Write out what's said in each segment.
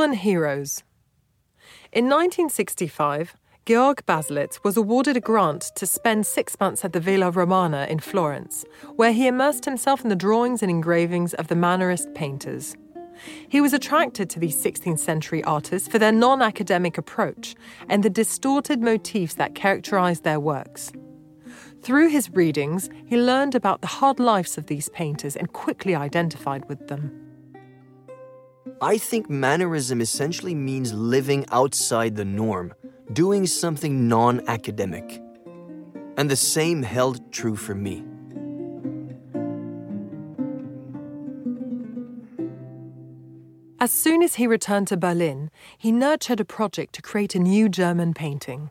Fallen Heroes. In 1965, Georg Baselitz was awarded a grant to spend six months at the Villa Romana in Florence, where he immersed himself in the drawings and engravings of the Mannerist painters. He was attracted to these 16th century artists for their non academic approach and the distorted motifs that characterized their works. Through his readings, he learned about the hard lives of these painters and quickly identified with them. I think mannerism essentially means living outside the norm, doing something non academic. And the same held true for me. As soon as he returned to Berlin, he nurtured a project to create a new German painting.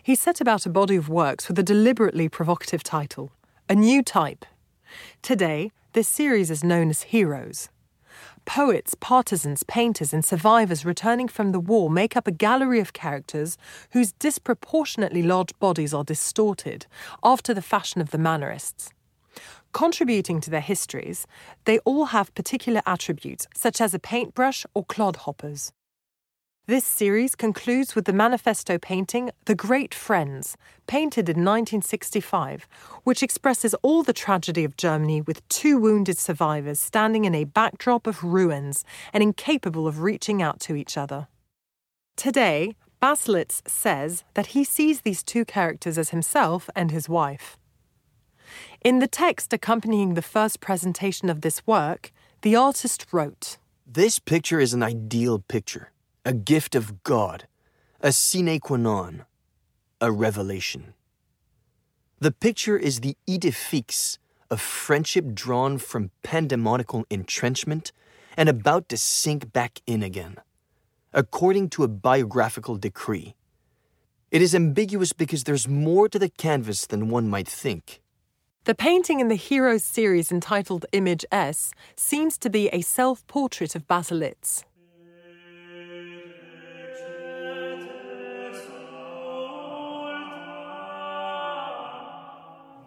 He set about a body of works with a deliberately provocative title A New Type. Today, this series is known as Heroes. Poets, partisans, painters, and survivors returning from the war make up a gallery of characters whose disproportionately large bodies are distorted, after the fashion of the Mannerists. Contributing to their histories, they all have particular attributes, such as a paintbrush or clodhoppers. This series concludes with the manifesto painting The Great Friends, painted in 1965, which expresses all the tragedy of Germany with two wounded survivors standing in a backdrop of ruins and incapable of reaching out to each other. Today, Baselitz says that he sees these two characters as himself and his wife. In the text accompanying the first presentation of this work, the artist wrote This picture is an ideal picture a gift of God, a sine qua non, a revelation. The picture is the idée fixe of friendship drawn from pandemonical entrenchment and about to sink back in again, according to a biographical decree. It is ambiguous because there's more to the canvas than one might think. The painting in the Heroes series entitled Image S seems to be a self portrait of Baselitz.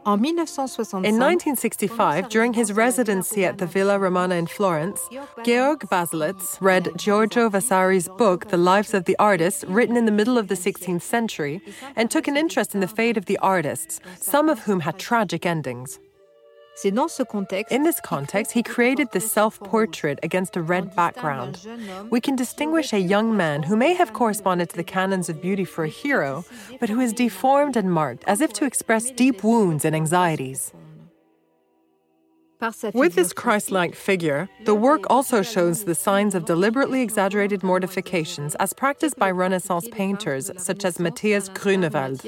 In 1965, during his residency at the Villa Romana in Florence, Georg Baselitz read Giorgio Vasari's book, The Lives of the Artists, written in the middle of the 16th century, and took an interest in the fate of the artists, some of whom had tragic endings. In this context, he created the self portrait against a red background. We can distinguish a young man who may have corresponded to the canons of beauty for a hero, but who is deformed and marked as if to express deep wounds and anxieties. With this Christ like figure, the work also shows the signs of deliberately exaggerated mortifications as practiced by Renaissance painters such as Matthias Grunewald.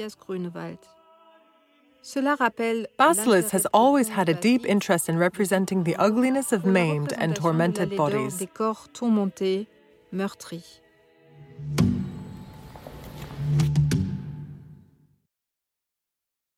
Baselitz has always had a deep interest in representing the ugliness of maimed and tormented bodies.